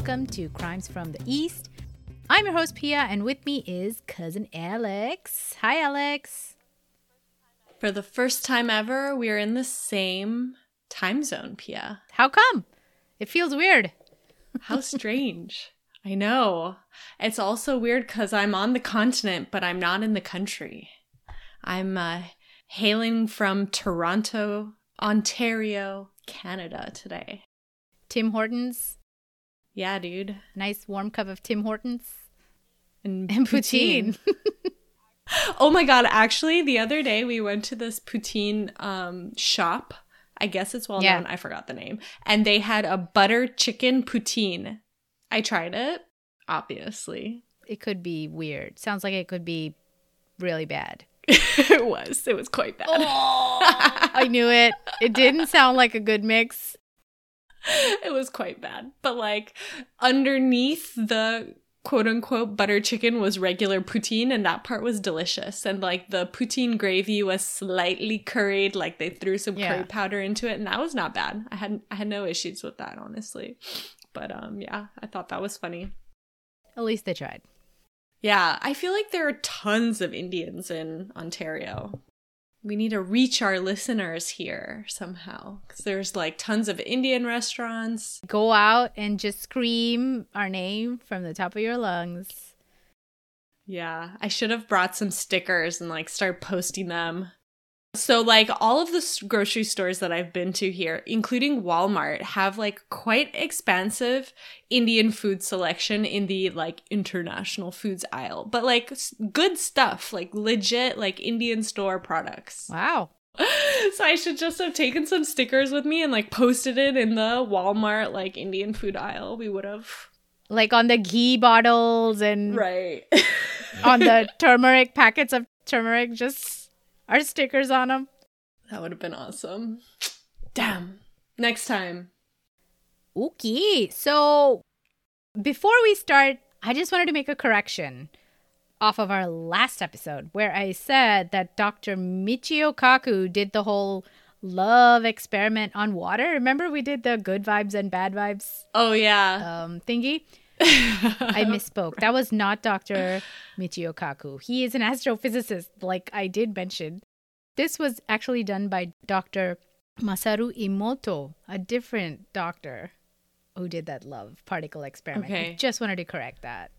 welcome to Crimes from the East. I'm your host, Pia, and with me is cousin Alex. Hi, Alex. For the first time ever, we are in the same time zone, Pia. How come? It feels weird. How strange. I know. It's also weird because I'm on the continent, but I'm not in the country. I'm uh, hailing from Toronto, Ontario, Canada today. Tim Hortons. Yeah, dude. Nice warm cup of Tim Hortons. And, And poutine. oh my god, actually, the other day we went to this poutine um, shop. I guess it's well Yeah. known. I forgot the name. And they had a butter chicken poutine. I tried it, obviously. It could be weird. Sounds like it could be really bad. it was. It was quite bad. I knew it. It didn't sound like a good mix. it was quite bad. But like underneath the quote unquote butter chicken was regular poutine and that part was delicious. And like the poutine gravy was slightly curried, like they threw some Yeah. curry powder into it and that was not bad. I had I had no issues with that honestly. But um yeah, I thought that was funny. At least they tried. Yeah, I feel like there are tons of Indians in Ontario. We need to reach our listeners here somehow because there's like tons of Indian restaurants. Go out and just scream our name from the top of your lungs. Yeah, I should have brought some stickers and like start posting them. So like all of the grocery stores that I've been to here, including Walmart, have like quite expansive Indian food selection in the like international foods aisle. But like good stuff, like legit like Indian store products. Wow. so I should just have taken some stickers with me and like posted it in the Walmart like Indian food aisle. We would have Like on the ghee bottles and right. on the turmeric packets of turmeric, just our stickers on them. That would have been awesome. Damn. Next time. Okay, so before we start, I just wanted to make a correction off of our last episode where I said that Dr. Michio Kaku did the whole love experiment on water. Remember we did the good vibes and bad vibes Oh yeah. um, thingy? I misspoke. That was not Dr. Michio Kaku. He is an astrophysicist, like I did mention. This was actually done by Dr. Masaru Emoto, a different doctor who did that love particle experiment. I Okay. just wanted to correct that.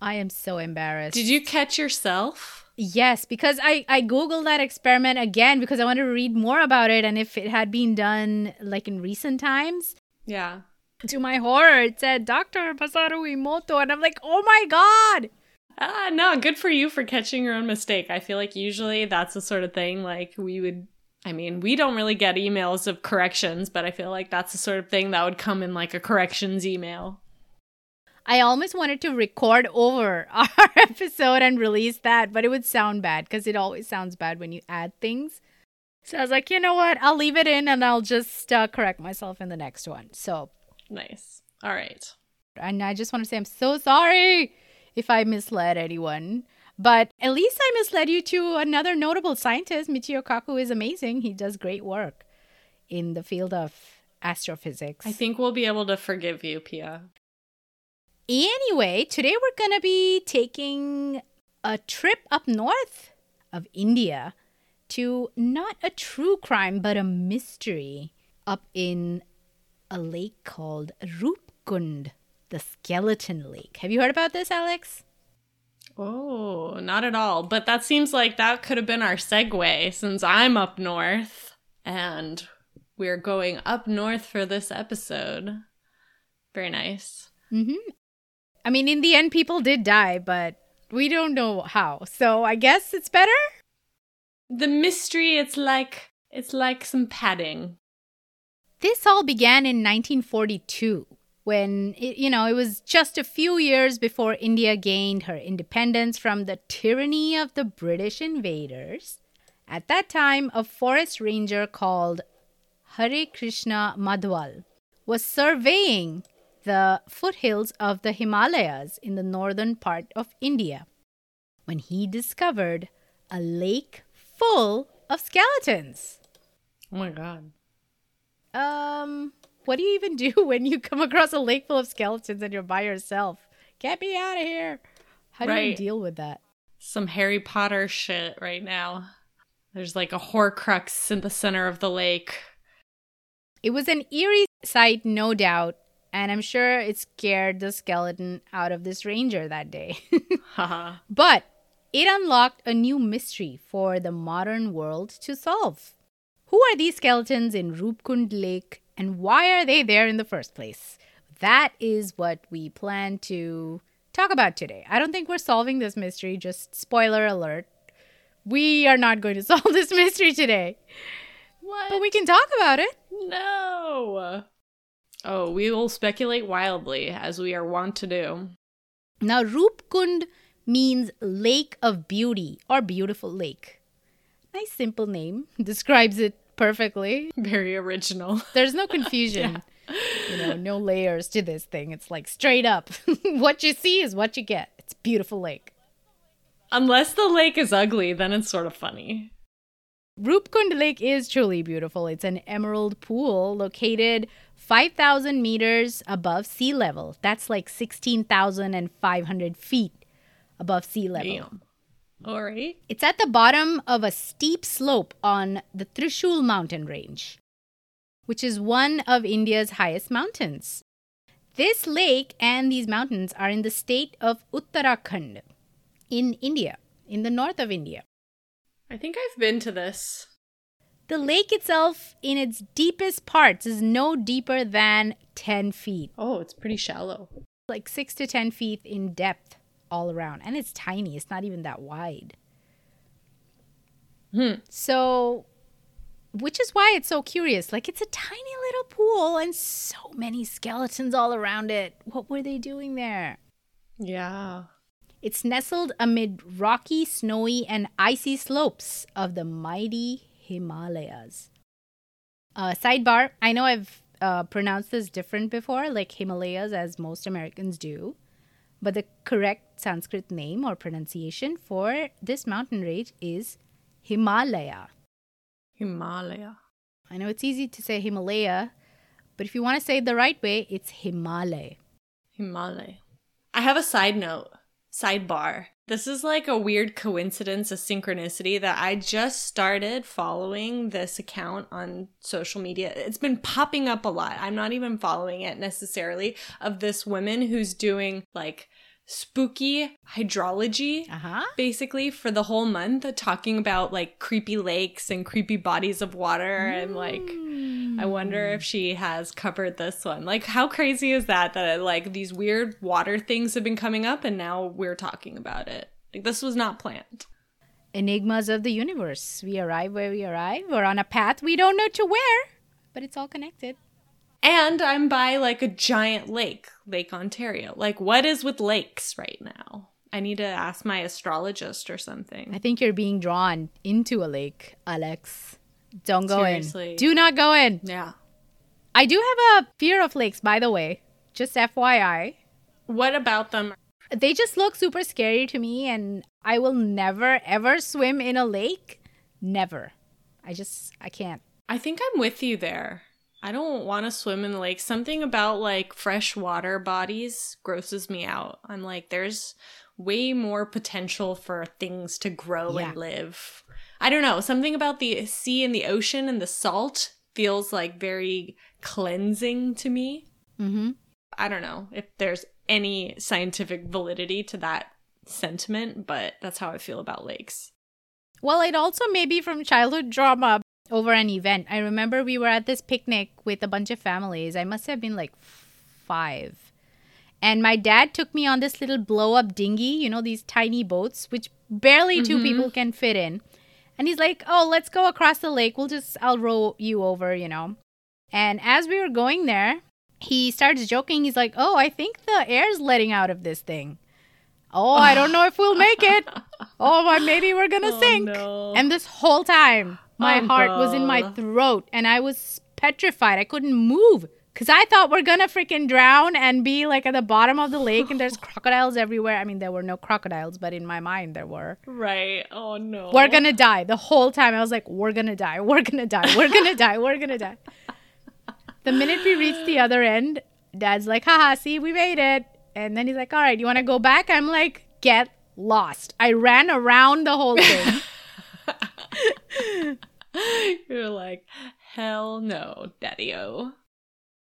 I am so embarrassed. Did you catch yourself? Yes, because I, I Googled that experiment again because I wanted to read more about it and if it had been done like in recent times Yeah. To my horror, it said Dr. Masaru Emoto, and I'm like, oh my god! Ah, no, good for you for catching your own mistake. I feel like usually that's the sort of thing like we would I mean, we don't really get emails of corrections, but I feel like that's the sort of thing that would come in like a corrections email. I almost wanted to record over our episode and release that, but it would sound bad because it always sounds bad when you add things. So I was like, you know what? I'll leave it in and I'll just uh, correct myself in the next one. So, Nice. All right. and I just want to say I'm so sorry if I misled anyone. But at least I misled you to another notable scientist. Michio Kaku is amazing. He does great work in the field of astrophysics. I think we'll be able to forgive you, Pia. Anyway, today we're going to be taking a trip up north of India to not a true crime, but a mystery up in a lake called Rupkund, the Skeleton Lake. Have you heard about this, Alex? Oh, not at all. But that seems like that could have been our segue since I'm up north and we're going up north for this episode. Very nice. Mm-hmm. I mean, in the end, people did die, but we don't know how. So I guess it's better? The mystery, it's like it's like some padding. This all began in 1942 when it, you know it was just a few years before India gained her independence from the tyranny of the British invaders. At that time, a forest ranger called Hare Krishna Madhwal was surveying the foothills of the Himalayas in the northern part of India when he discovered a lake full of skeletons. Oh my god. Um, What do you even do when you come across a lake full of skeletons and you're by yourself? Get me out of here. How do you deal with that? Some Harry Potter shit right now. There's like a Horcrux in the center of the lake. It was an eerie sight, no doubt, and I'm sure it scared the skeleton out of this ranger that day. But it unlocked a new mystery for the modern world to solve. Who are these skeletons in Rupkund Lake and why are they there in the first place? That is what we plan to talk about today. I don't think we're solving this mystery, just spoiler alert. We are not going to solve this mystery today, what? but we can talk about it. No. Oh, we will speculate wildly, as we are wont to do. Now, Rupkund means lake of beauty or beautiful lake. Nice simple name, describes it perfectly. Very original. There's no confusion, yeah. you know, no layers to this thing. It's like straight up. what you see is what you get. It's a beautiful lake. Unless the lake is ugly, then it's sort of funny. Rupkund Lake is truly beautiful. It's an emerald pool located 5,000 meters above sea level. That's like 16,500 feet above sea level. Damn. All right. It's at the bottom of a steep slope on the Trishul mountain range, which is one of India's highest mountains. This lake and these mountains are in the state of Uttarakhand in India, in the north of India. I think I've been to this. The lake itself, in its deepest parts, is no deeper than 10 feet, Oh, it's pretty shallow. like 6 to 10 feet in depth all around. And it's tiny, it's not even that wide. Hmm. So, which is why it's so curious. Like, it's a tiny little pool and so many skeletons all around it. What were they doing there? Yeah. It's nestled amid rocky, snowy, and icy slopes of the mighty Himalayas. Uh, sidebar I know I've uh, pronounced this different before, like Himalayas, as most Americans do. But the correct Sanskrit name or pronunciation for this mountain range is Himalaya. Himalaya. I know it's easy to say Himalaya, but if you want to say it the right way, it's Himalay. Himalay. I have a side note, sidebar. This is like a weird coincidence, a synchronicity that I just started following this account on social media. It's been popping up a lot. I'm not even following it necessarily of this woman who's doing like spooky hydrology Uh huh. basically for the whole month talking about like creepy lakes and creepy bodies of water and like I wonder if she has covered this one. Like, how crazy is that? That like these weird water things have been coming up, and now we're talking about it. Like, this was not planned. enigmas of the universe. We arrive where we arrive. We're on a path we don't know to where, but it's all connected. And I'm by like a giant lake, Lake Ontario. Like, what is with lakes right now? I need to ask my astrologist or something. I think you're being drawn into a lake, Alex. Don't go Seriously. in. Do not go in. Yeah. I do have a fear of lakes, by the way. Just FYI. What about them? They just look super scary to me, and I will never, ever swim in a lake. Never. I just, I can't. I think I'm with you there. I don't want to swim in the lake. Something about like freshwater bodies grosses me out. I'm like, there's way more potential for things to grow Yeah. and live. I don't know. Something about the sea and the ocean and the salt feels like very cleansing to me. Mm-hmm. I don't know if there's any scientific validity to that sentiment, but that's how I feel about lakes. Well, it also may be from childhood drama over an event. I remember we were at this picnic with a bunch of families. I must have been like five. And my dad took me on this little blow up dinghy, you know, these tiny boats, which barely two mm-hmm. people can fit in. And he's like, oh, let's go across the lake. We'll just, I'll row you over, you know. And as we were going there, he starts joking. He's like, oh, I think the air's letting out of this thing. Oh, I don't know if we'll make it. Oh, well, maybe we're gonna Oh, sink. no. And this whole time, my Oh, heart was in my throat, and I was petrified. I couldn't move because I thought we're gonna freaking drown and be like at the bottom of the lake, and there's crocodiles everywhere. I mean, there were no crocodiles, but in my mind there were. Right. Oh no. We're gonna die. The whole time I was like, we're gonna die. We're gonna die. We're gonna die. We're gonna die. The minute we reached the other end, dad's like, haha, see, we made it. And then he's like, all right, you want to go back? I'm like, get lost. I ran around the whole thing. You're like, hell no, daddy o.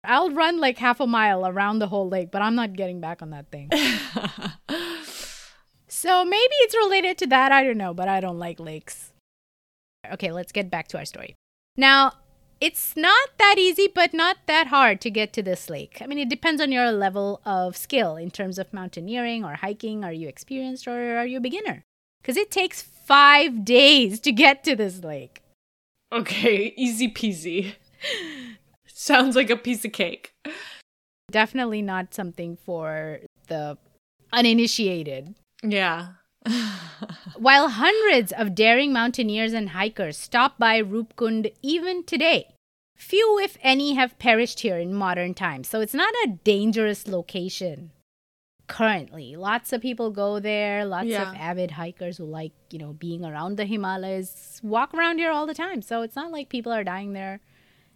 I'll run like half a mile around the whole lake, but I'm not getting back on that thing. so maybe it's related to that. I don't know, but I don't like lakes. Okay, let's get back to our story. Now, it's not that easy, but not that hard to get to this lake. I mean, it depends on your level of skill in terms of mountaineering or hiking. Are you experienced or are you a beginner? Because it takes five days to get to this lake. Okay, easy peasy. Sounds like a piece of cake. Definitely not something for the uninitiated. Yeah. While hundreds of daring mountaineers and hikers stop by Rupkund even today, few, if any, have perished here in modern times. So it's not a dangerous location currently. Lots of people go there, lots Yeah. of avid hikers who like, you know, being around the Himalayas walk around here all the time. So it's not like people are dying there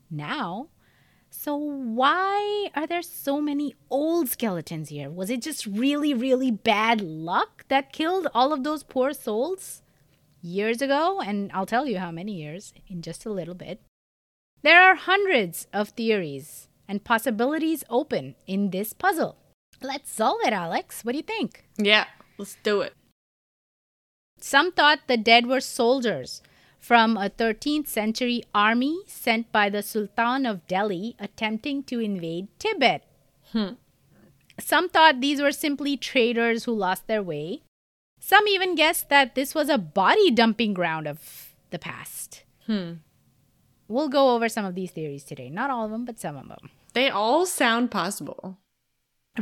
now. So why are there so many old skeletons here? Was it just really, really bad luck that killed all of those poor souls years ago? And I'll tell you how many years in just a little bit. There are hundreds of theories and possibilities open in this puzzle. Let's solve it, Alex. What do you think? Yeah, let's do it. Some thought the dead were soldiers from a 13th century army sent by the Sultan of Delhi attempting to invade Tibet. Some thought these were simply traders who lost their way. Some even guessed that this was a body dumping ground of the past. Hmm. We'll go over some of these theories today. Not all of them, but some of them. They all sound possible.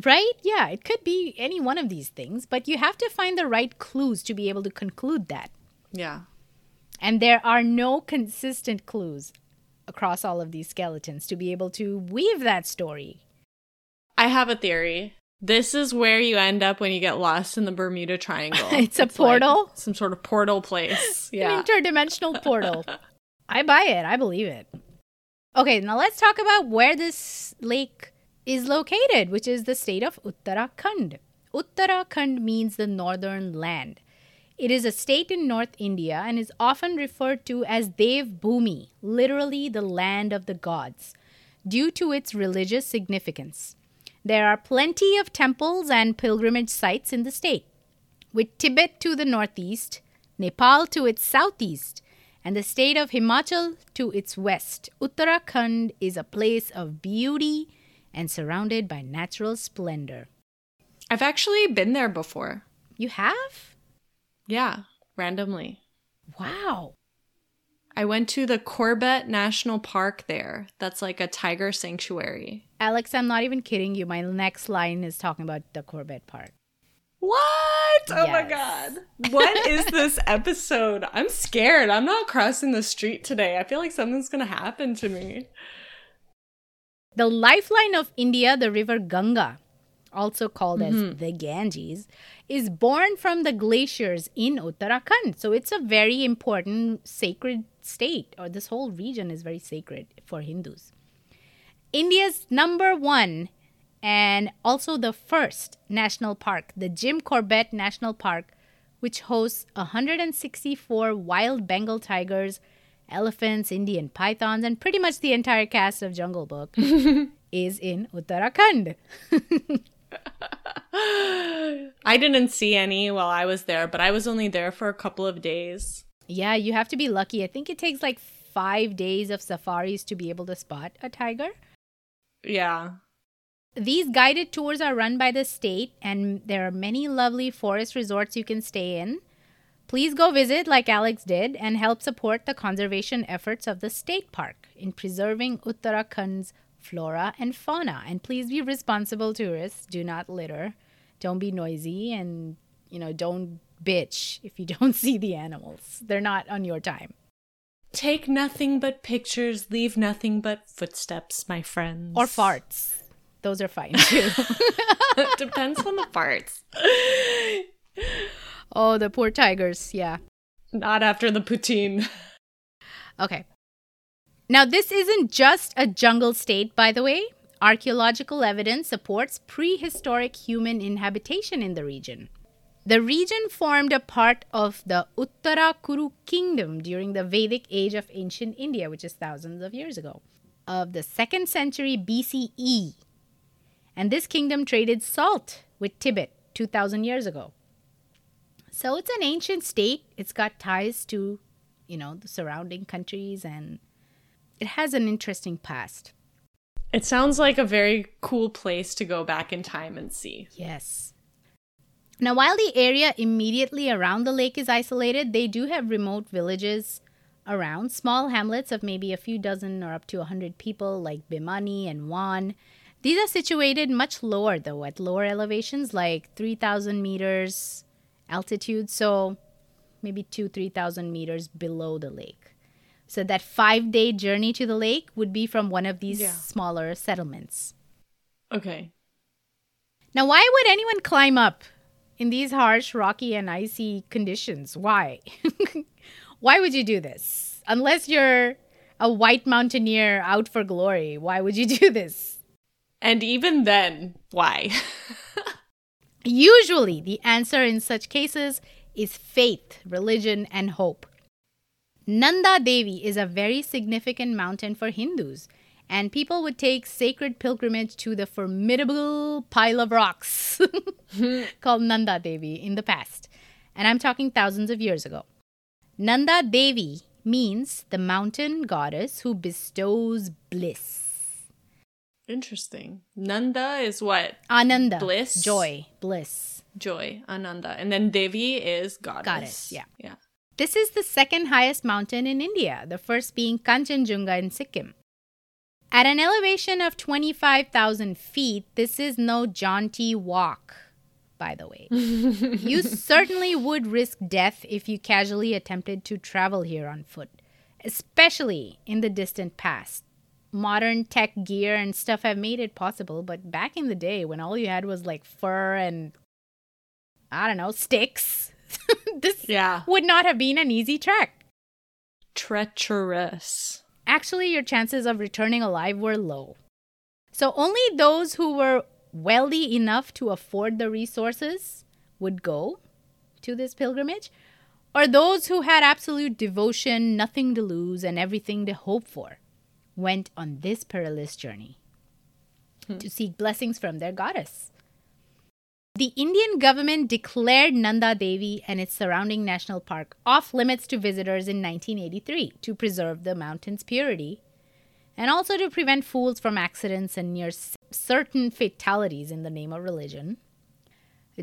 Right? Yeah, it could be any one of these things, but you have to find the right clues to be able to conclude that. Yeah. And there are no consistent clues across all of these skeletons to be able to weave that story. I have a theory. This is where you end up when you get lost in the Bermuda Triangle. It's a like portal? some sort of portal place. An Yeah. interdimensional portal. I buy it. I believe it. Okay, now let's talk about where this lake is located, which is the state of Uttarakhand. Uttarakhand means the northern land. It is a state in North India and is often referred to as Dev Bhumi, literally the land of the gods, due to its religious significance. There are plenty of temples and pilgrimage sites in the state with Tibet to the northeast, Nepal to its southeast, and the state of Himachal to its west. Uttarakhand is a place of beauty and surrounded by natural splendor. I've actually been there before. You have? Yeah, randomly. Wow. I went to the Corbett National Park there. That's like a tiger sanctuary. Alex, I'm not even kidding you. My next line is talking about the Corbett Park. What? Oh my god. What is this episode? I'm scared. I'm not crossing the street today. I feel like something's going to happen to me. The lifeline of India, the river Ganga, also called as mm-hmm. the Ganges, is born from the glaciers in Uttarakhand. So it's a very important sacred state, or this whole region is very sacred for Hindus. India's number one and also the first national park, the Jim Corbett National Park, which hosts 164 wild Bengal tigers, elephants, Indian pythons, and pretty much the entire cast of Jungle Book, is in Uttarakhand. I didn't see any while I was there, but I was only there for a couple of days. Yeah, you have to be lucky. I think it takes like five days of safaris to be able to spot a tiger. Yeah. These guided tours are run by the state, and there are many lovely forest resorts you can stay in. Please go visit, like Alex did, and help support the conservation efforts of the state park in preserving Uttarakhand's flora and fauna. And please be responsible tourists. Do not litter. Don't be noisy, and you know, don't bitch if you don't see the animals. They're not on your time. Take nothing but pictures, leave nothing but footsteps, my friends. Or farts. Those are fine too. Depends on the farts. Oh, the poor tigers. Yeah. Not after the poutine. Okay. Now, this isn't just a jungle state, by the way. Archaeological evidence supports prehistoric human inhabitation in the region. The region formed a part of the Uttara Kuru kingdom during the Vedic age of ancient India, which is thousands of years ago, of the 2nd century BCE. And this kingdom traded salt with Tibet 2000 years ago. So it's an ancient state. It's got ties to, you know, the surrounding countries and it has an interesting past. It sounds like a very cool place to go back in time and see. Yes. Now, while the area immediately around the lake is isolated, they do have remote villages around, small hamlets of maybe a few dozen or up to a 100 people, like Bimani and Wan. These are situated much lower, though, at lower elevations, like 3,000 meters altitude, so maybe two, 3,000 meters below the lake. So that five day journey to the lake would be from one of these Yeah. smaller settlements. Okay. Now, why would anyone climb up in these harsh, rocky, and icy conditions? Why? why would you do this? Unless you're a white mountaineer out for glory, why would you do this? And even then, why? Usually, the answer in such cases is faith, religion, and hope. Nanda Devi is a very significant mountain for Hindus, and people would take sacred pilgrimage to the formidable pile of rocks called Nanda Devi in the past. And I'm talking thousands of years ago. Nanda Devi means the mountain goddess who bestows bliss. Interesting. Nanda is what? Ananda. Bliss? Joy. Bliss. Joy, Ananda. And then Devi is goddess. Goddess, yeah. Yeah. This is the second highest mountain in India, the first being Kanchenjunga in Sikkim. At an elevation of 25,000 feet, this is no jaunty walk, by the way. you certainly would risk death if you casually attempted to travel here on foot, especially in the distant past. Modern tech gear and stuff have made it possible, but back in the day when all you had was like fur and, I don't know, sticks, this Yeah. would not have been an easy trek. Treacherous. Actually, your chances of returning alive were low. So, only those who were wealthy enough to afford the resources would go to this pilgrimage, or those who had absolute devotion, nothing to lose, and everything to hope for went on this perilous journey hmm. to seek blessings from their goddess. The Indian government declared Nanda Devi and its surrounding national park off limits to visitors in 1983 to preserve the mountain's purity and also to prevent fools from accidents and near certain fatalities in the name of religion.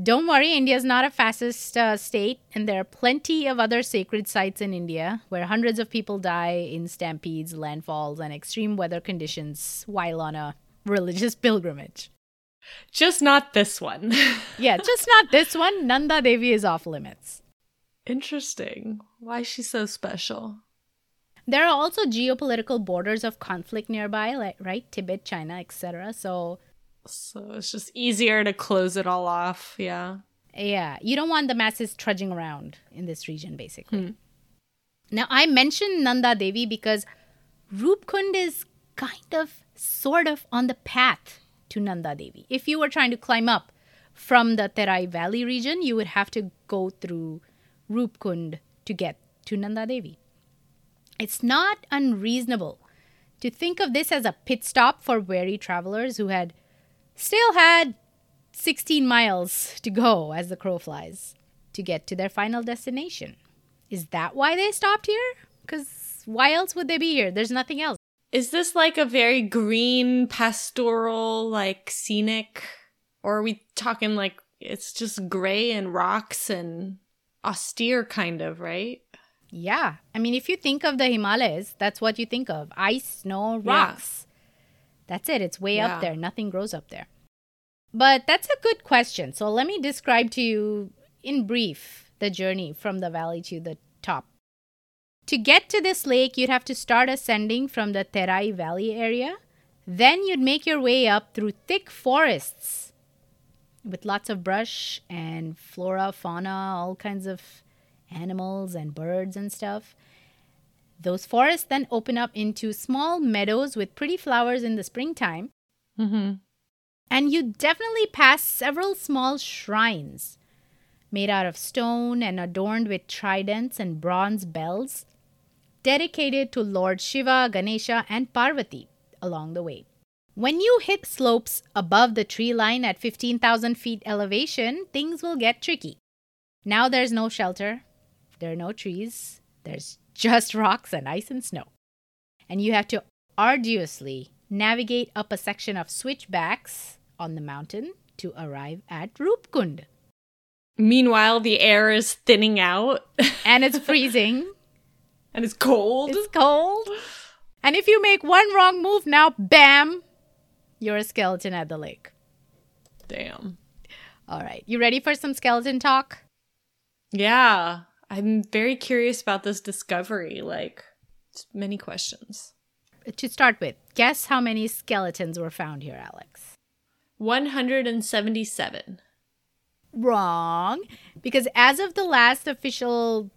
Don't worry, India is not a fascist uh, state, and there are plenty of other sacred sites in India where hundreds of people die in stampedes, landfalls, and extreme weather conditions while on a religious pilgrimage. Just not this one. Yeah, just not this one. Nanda Devi is off limits. Interesting. Why is she so special? There are also geopolitical borders of conflict nearby, like right, Tibet, China, etc. So, So it's just easier to close it all off. Yeah. yeah, you don't want the masses trudging around in this region, basically. Hmm. Now, I mentioned Nanda Devi because Rupkund is kind of, sort of on the path to Nanda Devi. If you were trying to climb up from the Terai Valley region, you would have to go through Rupkund to get to Nanda Devi. It's not unreasonable to think of this as a pit stop for weary travelers who had still had 16 miles to go as the crow flies to get to their final destination. Is that why they stopped here? Because why else would they be here? There's nothing else. Is this like a very green, pastoral, like scenic? Or are we talking like it's just gray and rocks and austere kind of, right? Yeah. I mean, if you think of the Himalayas, that's what you think of ice, snow, Yeah. That's it. It's way Yeah. up there. Nothing grows up there. But that's a good question. So let me describe to you in brief the journey from the valley to the top. To get to this lake, you'd have to start ascending from the Terai Valley area. Then you'd make your way up through thick forests with lots of brush and flora, fauna, all kinds of animals and birds and stuff. Those forests then open up into small meadows with pretty flowers in the springtime. Mm-hmm. And you definitely pass several small shrines made out of stone and adorned with tridents and bronze bells, dedicated to Lord Shiva, Ganesha, and Parvati along the way. When you hit slopes above the tree line at 15,000 feet elevation, things will get tricky. Now there's no shelter, there are no trees, there's just rocks and ice and snow. And you have to arduously navigate up a section of switchbacks on the mountain to arrive at Rupkund. Meanwhile, the air is thinning out And it's freezing, and it's cold. it's cold. And if you make one wrong move now, bam, you're a skeleton at the lake. Damn. All right, you ready for some skeleton talk? Yeah. I'm very curious about this discovery. Like, many questions. To start with, guess how many skeletons were found here, Alex? 177. Wrong, because as of the last official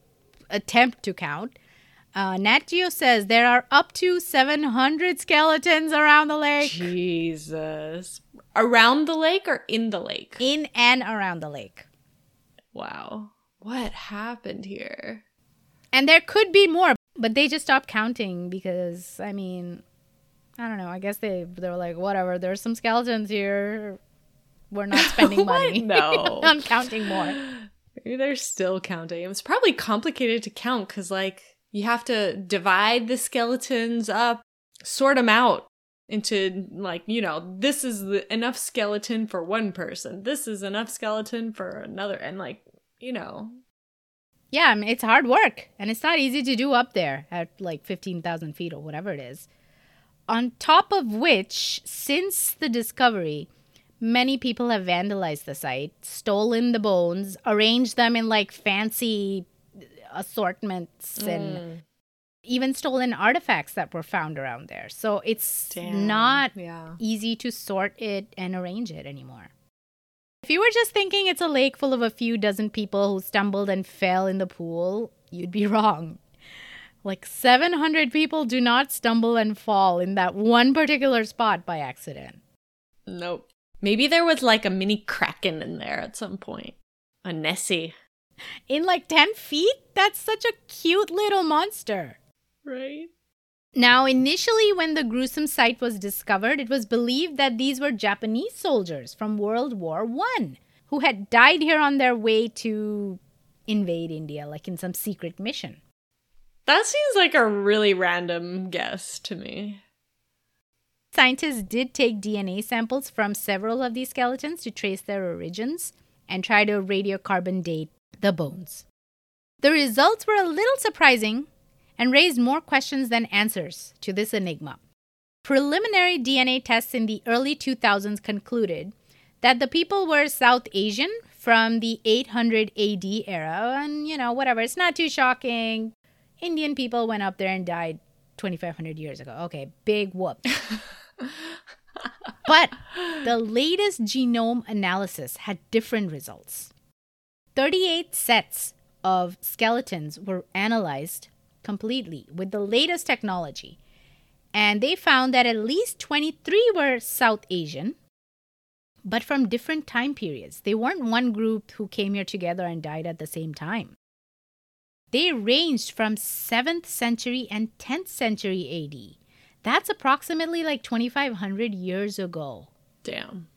attempt to count, uh, Nat Geo says there are up to 700 skeletons around the lake, Jesus. Around the lake or in the lake? in and around the lake. Wow. What happened here? And there could be more, but they just stopped counting because, I mean, I don't know. I guess they they were like, whatever. There's some skeletons here. We're not spending money No. on counting more. Maybe they're still counting. It's probably complicated to count because, like, you have to divide the skeletons up, sort them out into, like, you know, this is the, enough skeleton for one person. This is enough skeleton for another. And, like, you know, Yeah, I mean, it's hard work, and it's not easy to do up there at like 15,000 feet or whatever it is. On top of which, since the discovery, many people have vandalized the site, stolen the bones, arranged them in like fancy assortments, and mm. even stolen artifacts that were found around there. So it's Damn. not yeah. easy to sort it and arrange it anymore. If you were just thinking it's a lake full of a few dozen people who stumbled and fell in the pool, you'd be wrong. Like 700 people do not stumble and fall in that one particular spot by accident. Nope. Maybe there was like a mini kraken in there at some point. A Nessie. In like 10 feet? That's such a cute little monster. Right? Now, initially, when the gruesome site was discovered, it was believed that these were Japanese soldiers from World War One who had died here on their way to invade India, like in some secret mission. That seems like a really random guess to me. Scientists did take DNA samples from several of these skeletons to trace their origins and try to radiocarbon date the bones. The results were a little surprising and raised more questions than answers to this enigma. Preliminary DNA tests in the early 2000s concluded that the people were South Asian from the 800 AD era, and you know, whatever, it's not too shocking. Indian people went up there and died 2,500 years ago. Okay, big whoop. but the latest genome analysis had different results. 38 sets of skeletons were analyzed completely with the latest technology. And they found that at least 23 were South Asian, but from different time periods. They weren't one group who came here together and died at the same time. They ranged from 7th century and 10th century AD. That's approximately like 2,500 years ago. Damn.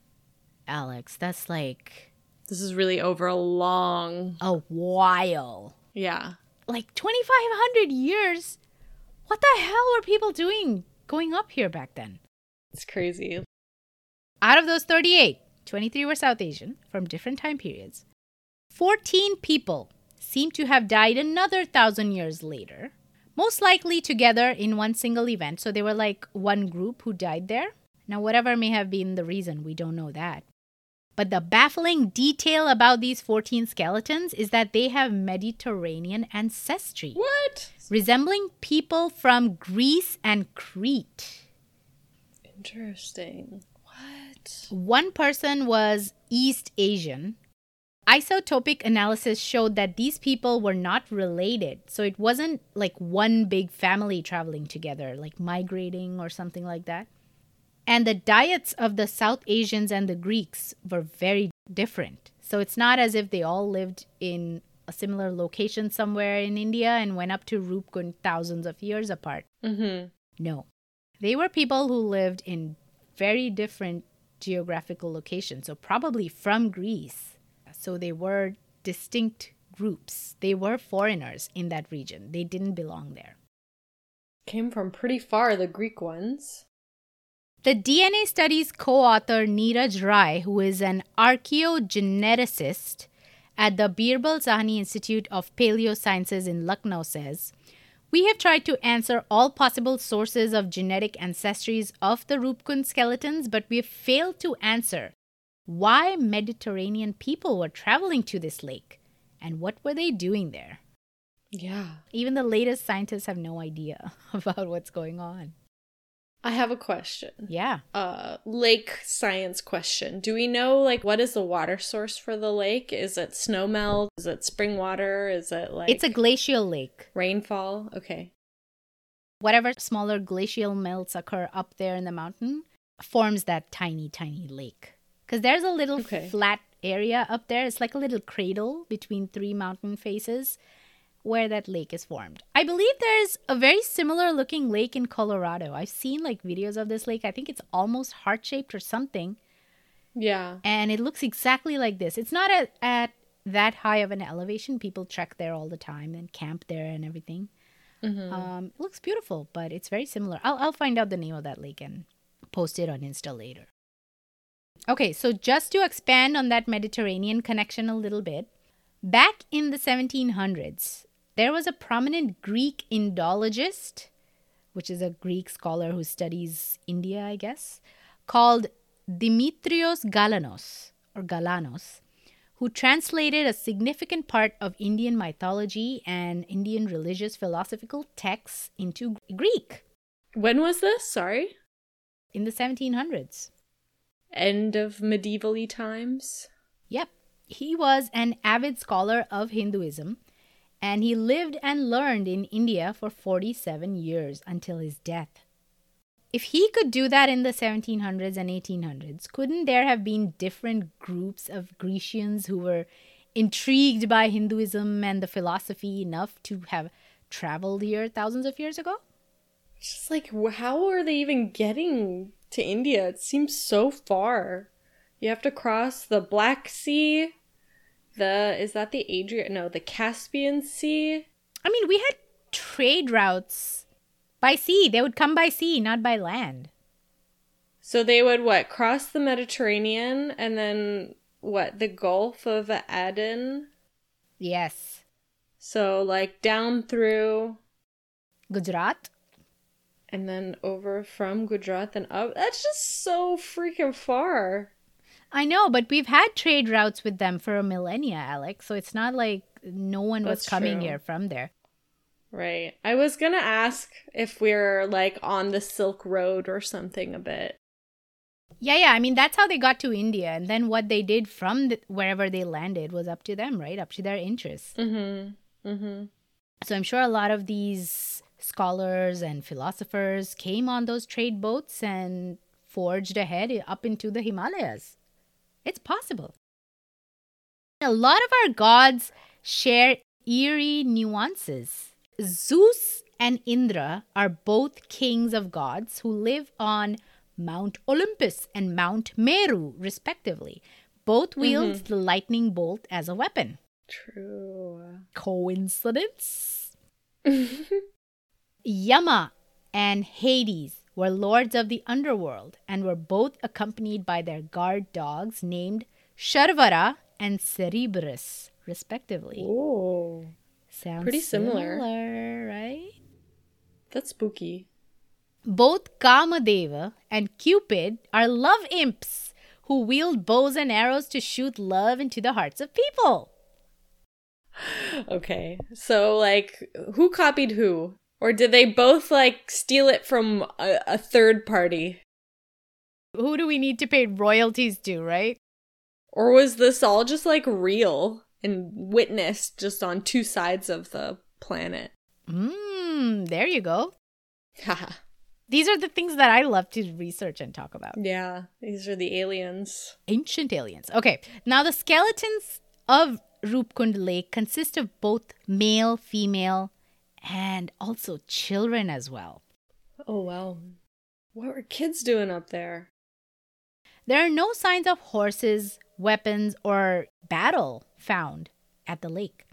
Alex, that's like This is really over a long. a while. Yeah. Like 2,500 years? What the hell were people doing going up here back then? It's crazy. Out of those 38, 23 were South Asian from different time periods. 14 people seem to have died another thousand years later, most likely together in one single event. So they were like one group who died there. Now, whatever may have been the reason, we don't know that. But the baffling detail about these 14 skeletons is that they have Mediterranean ancestry, What? resembling people from Greece and Crete. Interesting. What? One person was East Asian. isotopic analysis showed that these people were not related. So it wasn't like one big family traveling together, like migrating or something like that. And the diets of the South Asians and the Greeks were very different. So it's not as if they all lived in a similar location somewhere in India and went up to Rupkund thousands of years apart. Mm-hmm. No. They were people who lived in very different geographical locations, so probably from Greece. So they were distinct groups. They were foreigners in that region, they didn't belong there. Came from pretty far, the Greek ones. The DNA studies co author Neeraj Rai, who is an archaeogeneticist at the Birbal Sahni Institute of Paleosciences in Lucknow, says We have tried to answer all possible sources of genetic ancestries of the Rupkund skeletons, but we have failed to answer why Mediterranean people were traveling to this lake and what were they doing there. Yeah. Even the latest scientists have no idea about what's going on. I have a question. Yeah. Uh lake science question. Do we know like what is the water source for the lake? Is it snow melt? Is it spring water? Is it like It's a glacial lake. rainfall? Okay. Whatever smaller glacial melts occur up there in the mountain forms that tiny, tiny lake. Because there's a little Okay. flat area up there. It's like a little cradle between three mountain faces where that lake is formed. I believe there's a very similar looking lake in Colorado. I've seen like videos of this lake. I think it's almost heart shaped or something. Yeah. And it looks exactly like this. It's not at, at that high of an elevation. People trek there all the time and camp there and everything. Mhm. Um, it looks beautiful, but it's very similar. I'll, I'll find out the name of that lake and post it on Insta later. Okay, so just to expand on that Mediterranean connection a little bit, back in the 1700s, there was a prominent Greek Indologist, which is a Greek scholar who studies India, I guess, called Dimitrios Galanos or Galanos, who translated a significant part of Indian mythology and Indian religious philosophical texts into Greek When was this? Sorry. in the 1700s. End of medieval times. Yep. He was an avid scholar of Hinduism and he lived and learned in India for 47 years until his death. If he could do that in the 1700s and 1800s, couldn't there have been different groups of Grecians who were intrigued by Hinduism and the philosophy enough to have traveled here thousands of years ago? It's just like how are they even getting to India? It seems so far. You have to cross the Black Sea. The is that the Adrian? No, the Caspian Sea. I mean, we had trade routes by sea. They would come by sea, not by land. So they would what cross the Mediterranean and then what the Gulf of Aden. Yes. So like down through Gujarat. and then over from Gujarat and up. That's just so freaking far. I know, but we've had trade routes with them for a millennia, Alex. So it's not like no one was coming true. here from there. Right. I was gonna ask if we're like on the Silk Road or something a bit. Yeah, yeah. I mean, that's how they got to India. And then what they did from the, wherever they landed was up to them, right? Up to their interests. Mm-hmm. Mm-hmm. So I'm sure a lot of these scholars and philosophers came on those trade boats and forged ahead up into the Himalayas. It's possible. A lot of our gods share eerie nuances. Zeus and Indra are both kings of gods who live on Mount Olympus and Mount Meru, respectively. Both mm-hmm. wield the lightning bolt as a weapon. True. Coincidence? Yama and Hades were lords of the underworld and were both accompanied by their guard dogs named Sharvara and Cerberus, respectively. Oh, Sounds pretty similar. similar, right? that's spooky. Both Kamadeva and Cupid are love imps who wield bows and arrows to shoot love into the hearts of people. Okay. So like who copied who? Or did they both like steal it from a, a third party? Who do we need to pay royalties to, right? Or was this all just like real and witnessed just on two sides of the planet? Mmm, there you go. Haha. These are the things that I love to research and talk about. yeah, these are the aliens. Ancient aliens. Okay, now the skeletons of Rupkund Lake consist of both male, female, and also children as well. Oh wow. What were kids doing up there? There are no signs of horses, weapons, or battle found at the lake.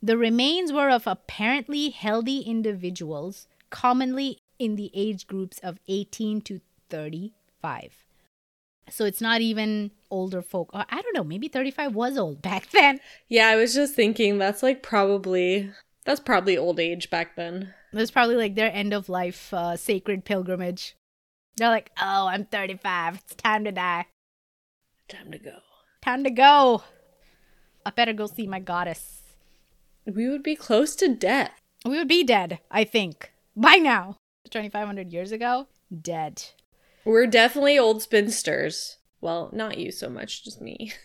The remains were of apparently healthy individuals, commonly in the age groups of 18 to 35. So it's not even older folk. Oh, I don't know, maybe 35 was old back then. Yeah, I was just thinking that's like probably that's probably old age back then. It was probably like their end of life uh, sacred pilgrimage. They're like, oh, I'm 35. It's time to die. Time to go. Time to go. I better go see my goddess. We would be close to death. We would be dead, I think, by now. 2,500 years ago, dead. We're definitely old spinsters. Well, not you so much, just me.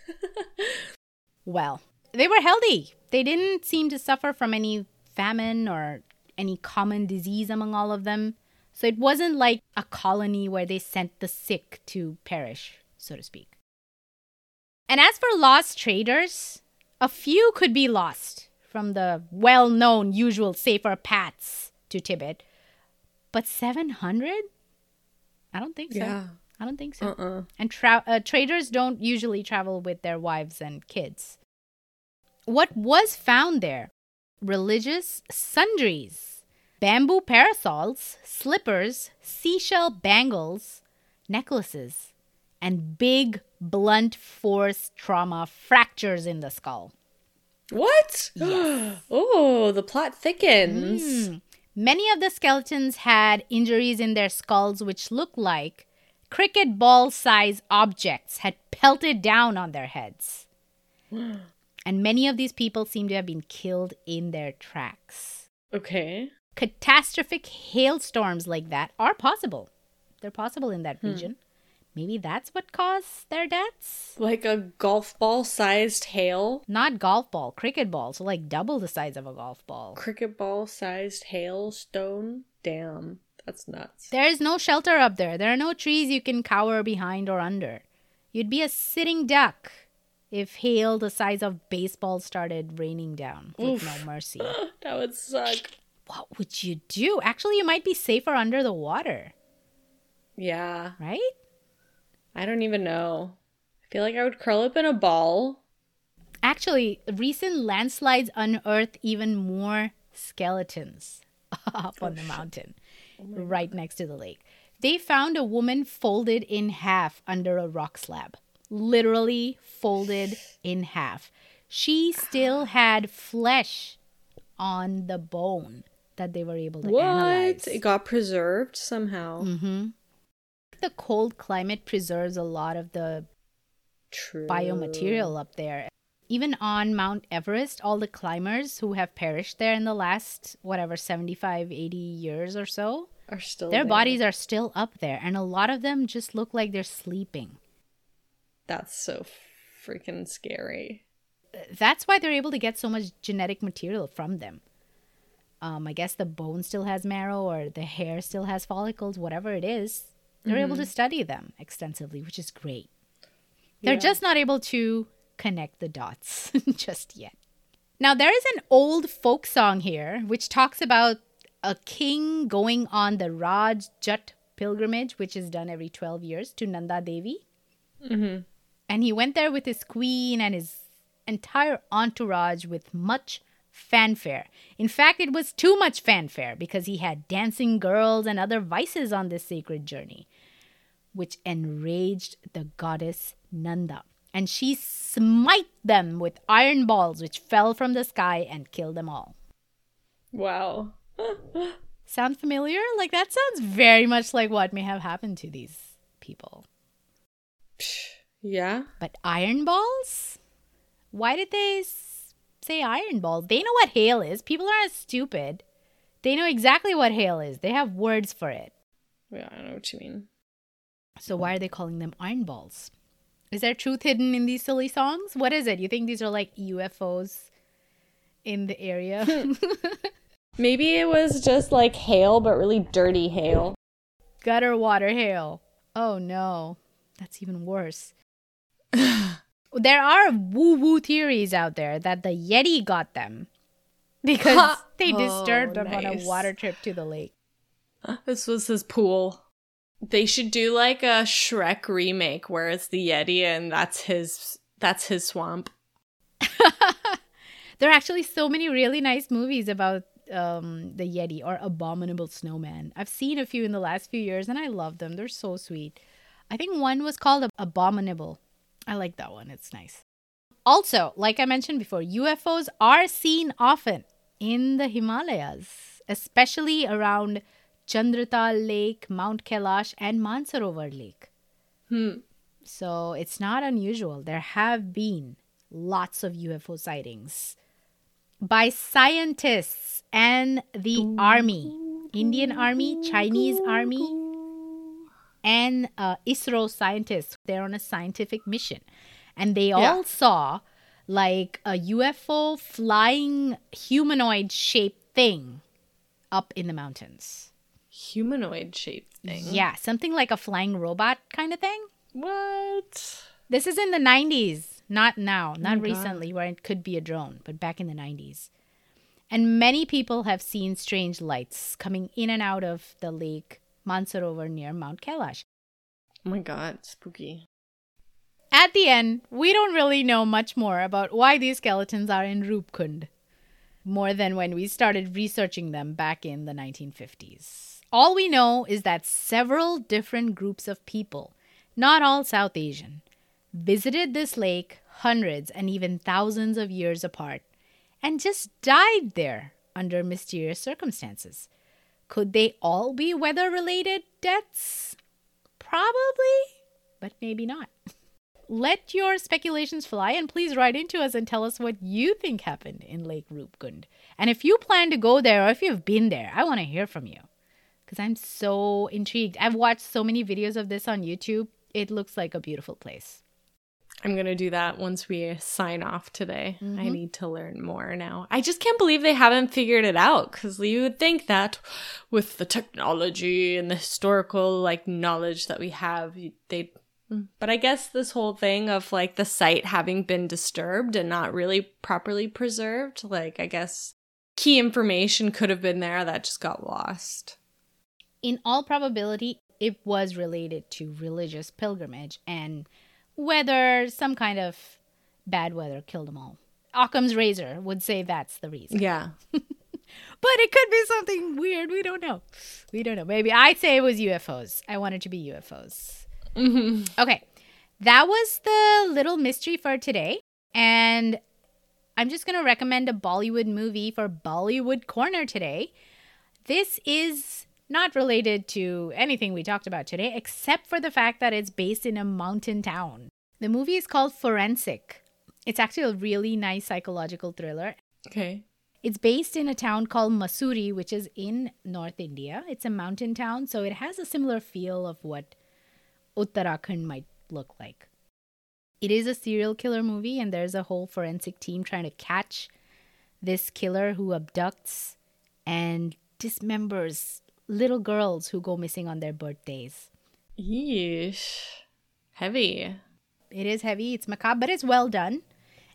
Well, they were healthy. They didn't seem to suffer from any famine or any common disease among all of them. So it wasn't like a colony where they sent the sick to perish, so to speak. And as for lost traders, a few could be lost from the well known usual safer paths to Tibet. But 700? I don't think so. Yeah. I don't think so. Uh-uh. And tra- uh, traders don't usually travel with their wives and kids. What was found there? Religious sundries, bamboo parasols, slippers, seashell bangles, necklaces, and big blunt force trauma fractures in the skull. What? Yes. oh, the plot thickens. Mm. Many of the skeletons had injuries in their skulls, which looked like cricket ball size objects had pelted down on their heads. and many of these people seem to have been killed in their tracks. Okay. Catastrophic hailstorms like that are possible. They're possible in that hmm. region. Maybe that's what caused their deaths? Like a golf ball sized hail. Not golf ball, cricket ball, so like double the size of a golf ball. Cricket ball sized hailstone. Damn. That's nuts. There is no shelter up there. There are no trees you can cower behind or under. You'd be a sitting duck if hail the size of baseball started raining down with no mercy. that would suck. What would you do? Actually, you might be safer under the water, Yeah. right? I don't even know. I feel like I would curl up in a ball. Actually, recent landslides unearthed even more skeletons up on the oh, mountain, oh right next to the lake. They found a woman folded in half under a rock slab, literally folded in half. She still had flesh on the bone that they were able to What? analyze. It got preserved somehow. hmm The cold climate preserves a lot of the True. biomaterial up there. Even on Mount Everest, all the climbers who have perished there in the last, whatever, 75, 80 years or so, are still their there. bodies are still up there. And a lot of them just look like they're sleeping. That's so freaking scary. That's why they're able to get so much genetic material from them. Um, I guess the bone still has marrow or the hair still has follicles, whatever it is. They're able to study them extensively, which is great. They're Yeah. just not able to connect the dots just yet. Now, there is an old folk song here which talks about a king going on the Raj Jat pilgrimage, which is done every 12 years to Nanda Devi. Mm-hmm. And he went there with his queen and his entire entourage with much fanfare. In fact, it was too much fanfare because he had dancing girls and other vices on this sacred journey, which enraged the goddess Nanda. And she smite them with iron balls which fell from the sky and killed them all. Wow. Sound familiar? Like that sounds very much like what may have happened to these people. Yeah. But iron balls? Why did they s- say iron balls? They know what hail is. People aren't stupid. They know exactly what hail is. They have words for it. Yeah, I know what you mean. So why are they calling them iron balls? Is there truth hidden in these silly songs? What is it? You think these are like UFOs in the area? Maybe it was just like hail, but really dirty hail. Gutter water hail. Oh no, that's even worse. There are woo woo theories out there that the Yeti got them because they disturbed Oh, them on a water trip to the lake. This was his pool. They should do like a Shrek remake where it's the Yeti and that's his that's his swamp. There are actually so many really nice movies about um, the Yeti or Abominable Snowman. I've seen a few in the last few years and I love them. They're so sweet. I think one was called Abominable. I like that one. It's nice. Also, like I mentioned before, UFOs are seen often in the Himalayas, especially around Chandratal Lake, Mount Kailash, and Mansarovar Lake. Hmm. So it's not unusual. There have been lots of UFO sightings by scientists and the army, Indian army, Chinese army, and uh, ISRO scientists. They're on a scientific mission. And they all saw like a UFO flying humanoid shaped thing up in the mountains. Humanoid shaped thing. Yeah, something like a flying robot kind of thing. What? This is in the 90s, not now, not God. recently, where it could be a drone, but back in the 90s. And many people have seen strange lights coming in and out of the lake Mansarovar near Mount Kailash. Oh my god, spooky. At the end, we don't really know much more about why these skeletons are in Rupkund, more than when we started researching them back in the 1950s. All we know is that several different groups of people, not all South Asian, visited this lake hundreds and even thousands of years apart and just died there under mysterious circumstances. Could they all be weather related deaths? Probably, but maybe not. Let your speculations fly and please write into us and tell us what you think happened in Lake Rupkund. And if you plan to go there or if you've been there, I want to hear from you because I'm so intrigued. I've watched so many videos of this on YouTube. It looks like a beautiful place. I'm gonna do that once we sign off today. I Mhm. need to learn more now. I just can't believe they haven't figured it out because you would think that with the technology and the historical like knowledge that we have, they. But I guess this whole thing of like the site having been disturbed and not really properly preserved, like I guess key information could have been there that just got lost. In all probability, it was related to religious pilgrimage and whether some kind of bad weather killed them all. Occam's razor would say that's the reason. Yeah. But it could be something weird. We don't know. We don't know. Maybe I'd say it was UFOs. I want it to be UFOs. hmm Okay. That was the little mystery for today. And I'm just going to recommend a Bollywood movie for Bollywood Corner today. This is not related to anything we talked about today, except for the fact that it's based in a mountain town. The movie is called Forensic. It's actually a really nice psychological thriller. Okay. It's based in a town called Mussoorie, which is in North India. It's a mountain town, so it has a similar feel of what Uttarakhand might look like. It is a serial killer movie, and there's a whole forensic team trying to catch this killer who abducts and dismembers little girls who go missing on their birthdays. Yeesh. Heavy. It is heavy, it's macabre, but it's well done,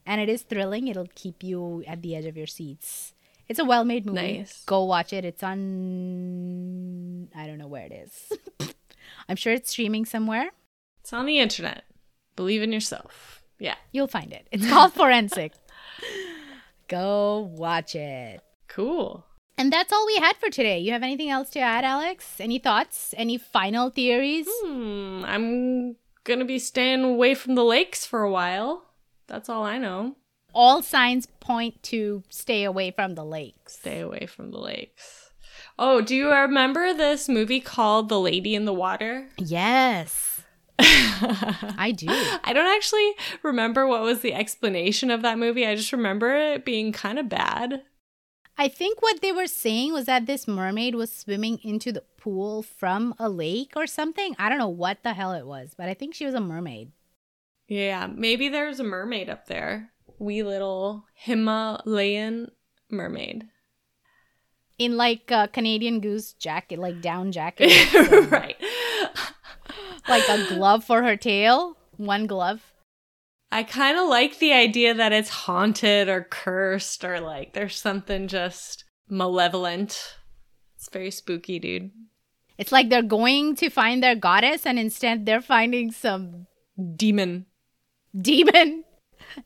and it is thrilling. It'll keep you at the edge of your seats. It's a well made movie. Nice. Go watch it. It's on. I don't know where it is. I'm sure it's streaming somewhere. It's on the internet. Believe in yourself. Yeah. You'll find it. It's called Forensic. Go watch it. Cool. And that's all we had for today. You have anything else to add, Alex? Any thoughts? Any final theories? Hmm. I'm gonna be staying away from the lakes for a while. That's all I know. All signs point to stay away from the lakes. Stay away from the lakes. Oh, do you remember this movie called The Lady in the Water? Yes, I do. I don't actually remember what was the explanation of that movie. I just remember it being kind of bad. I think what they were saying was that this mermaid was swimming into the pool from a lake or something. I don't know what the hell it was, but I think she was a mermaid. Yeah, maybe there's a mermaid up there. Wee little Himalayan mermaid. In like a Canadian goose jacket, like down jacket. right. like a glove for her tail. One glove. I kind of like the idea that it's haunted or cursed or like there's something just malevolent. It's very spooky, dude. It's like they're going to find their goddess and instead they're finding some demon. Demon.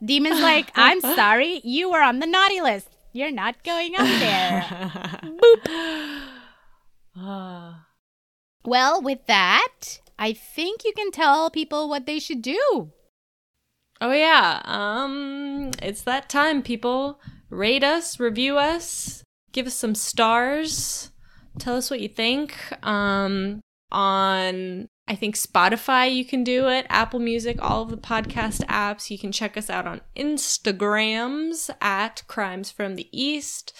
Demon's like, I'm sorry, you were on the naughty list. You're not going up there. Boop. Ah. Well, with that, I think you can tell people what they should do. Oh yeah. Um it's that time people. Rate us, review us, give us some stars. Tell us what you think. Um on I think Spotify you can do it, Apple Music, all of the podcast apps. You can check us out on Instagrams at Crimes from the East.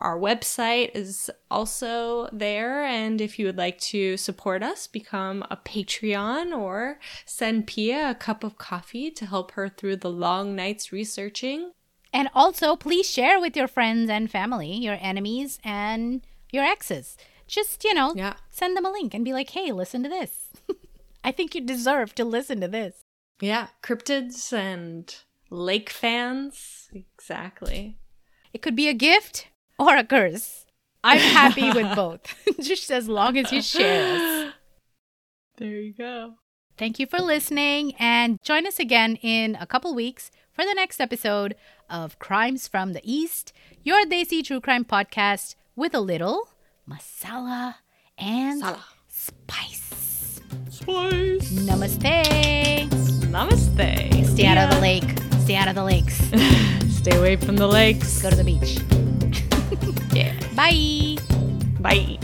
Our website is also there. And if you would like to support us, become a Patreon or send Pia a cup of coffee to help her through the long nights researching. And also, please share with your friends and family, your enemies, and your exes. Just, you know, Yeah. send them a link and be like, hey, listen to this. I think you deserve to listen to this. Yeah. Cryptids and lake fans. Exactly. It could be a gift or a curse. I'm happy with both, just as long as you share us. There you go. Thank you for listening and join us again in a couple weeks for the next episode of Crimes from the East, your Desi True Crime podcast with a little masala and Sala. spice. Spice. Namaste. Namaste. Stay out of the lake. Stay out of the lakes. Stay away from the lakes. Go to the beach. Yeah. Bye. Bye.